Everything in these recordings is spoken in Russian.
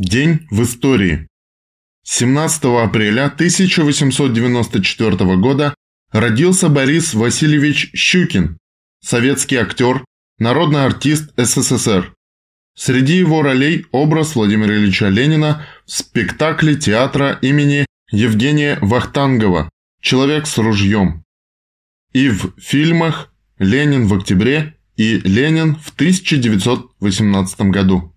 День в истории. 17 апреля 1894 года родился Борис Васильевич Щукин, советский актер, народный артист СССР. Среди его ролей образ Владимира Ильича Ленина в спектакле театра имени Евгения Вахтангова «Человек с ружьем» и в фильмах «Ленин в октябре» и «Ленин в 1918 году».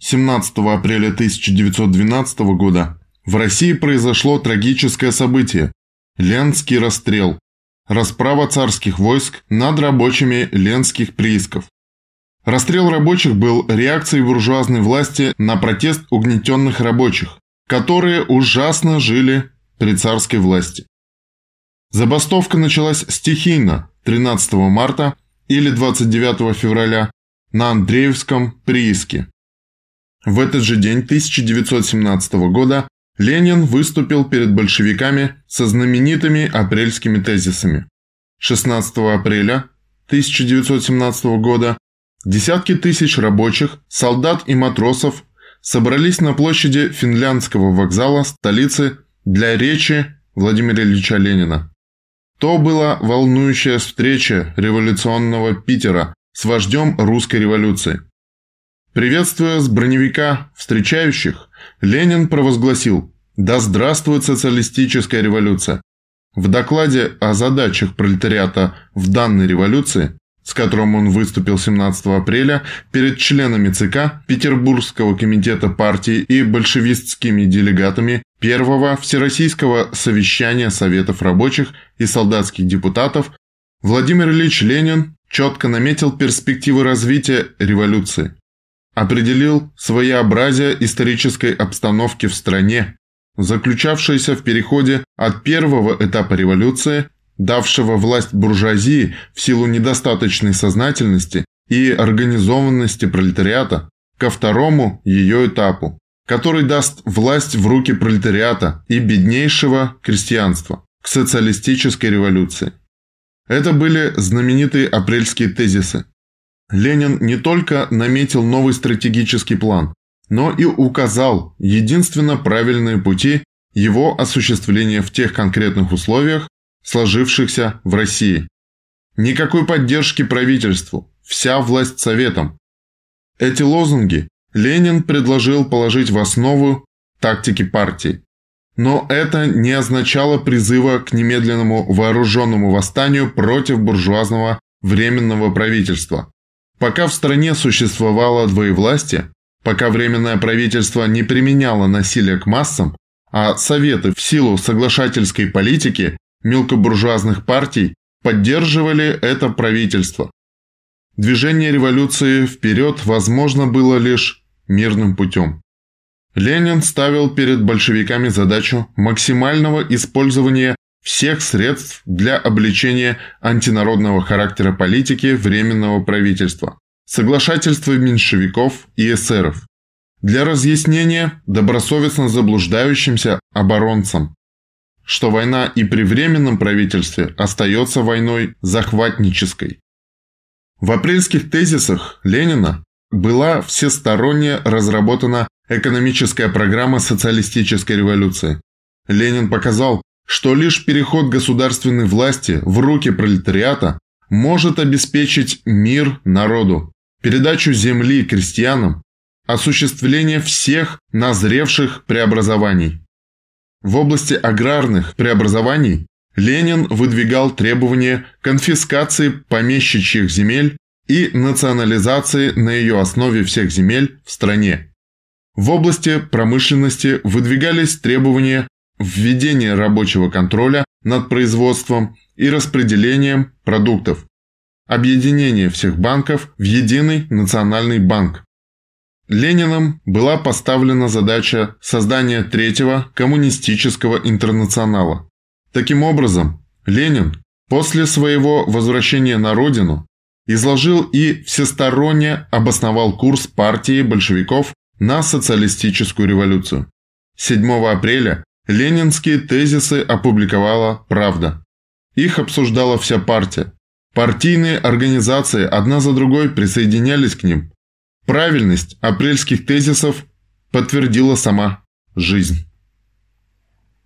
17 апреля 1912 года в России произошло трагическое событие – Ленский расстрел, расправа царских войск над рабочими ленских приисков. Расстрел рабочих был реакцией буржуазной власти на протест угнетенных рабочих, которые ужасно жили при царской власти. Забастовка началась стихийно 13 марта или 29 февраля на Андреевском прииске. В этот же день 1917 года Ленин выступил перед большевиками со знаменитыми апрельскими тезисами. 16 апреля 1917 года десятки тысяч рабочих, солдат и матросов собрались на площади Финляндского вокзала столицы для речи Владимира Ильича Ленина. То была волнующая встреча революционного Питера с вождем русской революции. Приветствуя с броневика встречающих, Ленин провозгласил «Да здравствует социалистическая революция!». В докладе о задачах пролетариата в данной революции, с которым он выступил 17 апреля перед членами ЦК Петербургского комитета партии и большевистскими делегатами Первого Всероссийского совещания Советов рабочих и солдатских депутатов, Владимир Ильич Ленин четко наметил перспективы развития революции определил своеобразие исторической обстановки в стране, заключавшееся в переходе от первого этапа революции, давшего власть буржуазии в силу недостаточной сознательности и организованности пролетариата, ко второму ее этапу, который даст власть в руки пролетариата и беднейшего крестьянства, к социалистической революции. Это были знаменитые апрельские тезисы, Ленин не только наметил новый стратегический план, но и указал единственно правильные пути его осуществления в тех конкретных условиях, сложившихся в России. Никакой поддержки правительству, вся власть советам. Эти лозунги Ленин предложил положить в основу тактики партии. Но это не означало призыва к немедленному вооруженному восстанию против буржуазного временного правительства. Пока в стране существовало двоевластие, пока Временное правительство не применяло насилие к массам, а Советы в силу соглашательской политики мелкобуржуазных партий поддерживали это правительство. Движение революции вперед возможно было лишь мирным путем. Ленин ставил перед большевиками задачу максимального использования всех средств для обличения антинародного характера политики Временного правительства, соглашательства меньшевиков и эсеров, для разъяснения добросовестно заблуждающимся оборонцам, что война и при Временном правительстве остается войной захватнической. В апрельских тезисах Ленина была всесторонне разработана экономическая программа социалистической революции. Ленин показал, что лишь переход государственной власти в руки пролетариата может обеспечить мир народу, передачу земли крестьянам, осуществление всех назревших преобразований. В области аграрных преобразований Ленин выдвигал требования конфискации помещичьих земель и национализации на ее основе всех земель в стране. В области промышленности выдвигались требования введение рабочего контроля над производством и распределением продуктов, объединение всех банков в единый национальный банк. Лениным была поставлена задача создания третьего коммунистического интернационала. Таким образом, Ленин после своего возвращения на родину изложил и всесторонне обосновал курс партии большевиков на социалистическую революцию. 7 апреля Ленинские тезисы опубликовала «Правда». Их обсуждала вся партия. Партийные организации одна за другой присоединялись к ним. Правильность апрельских тезисов подтвердила сама жизнь.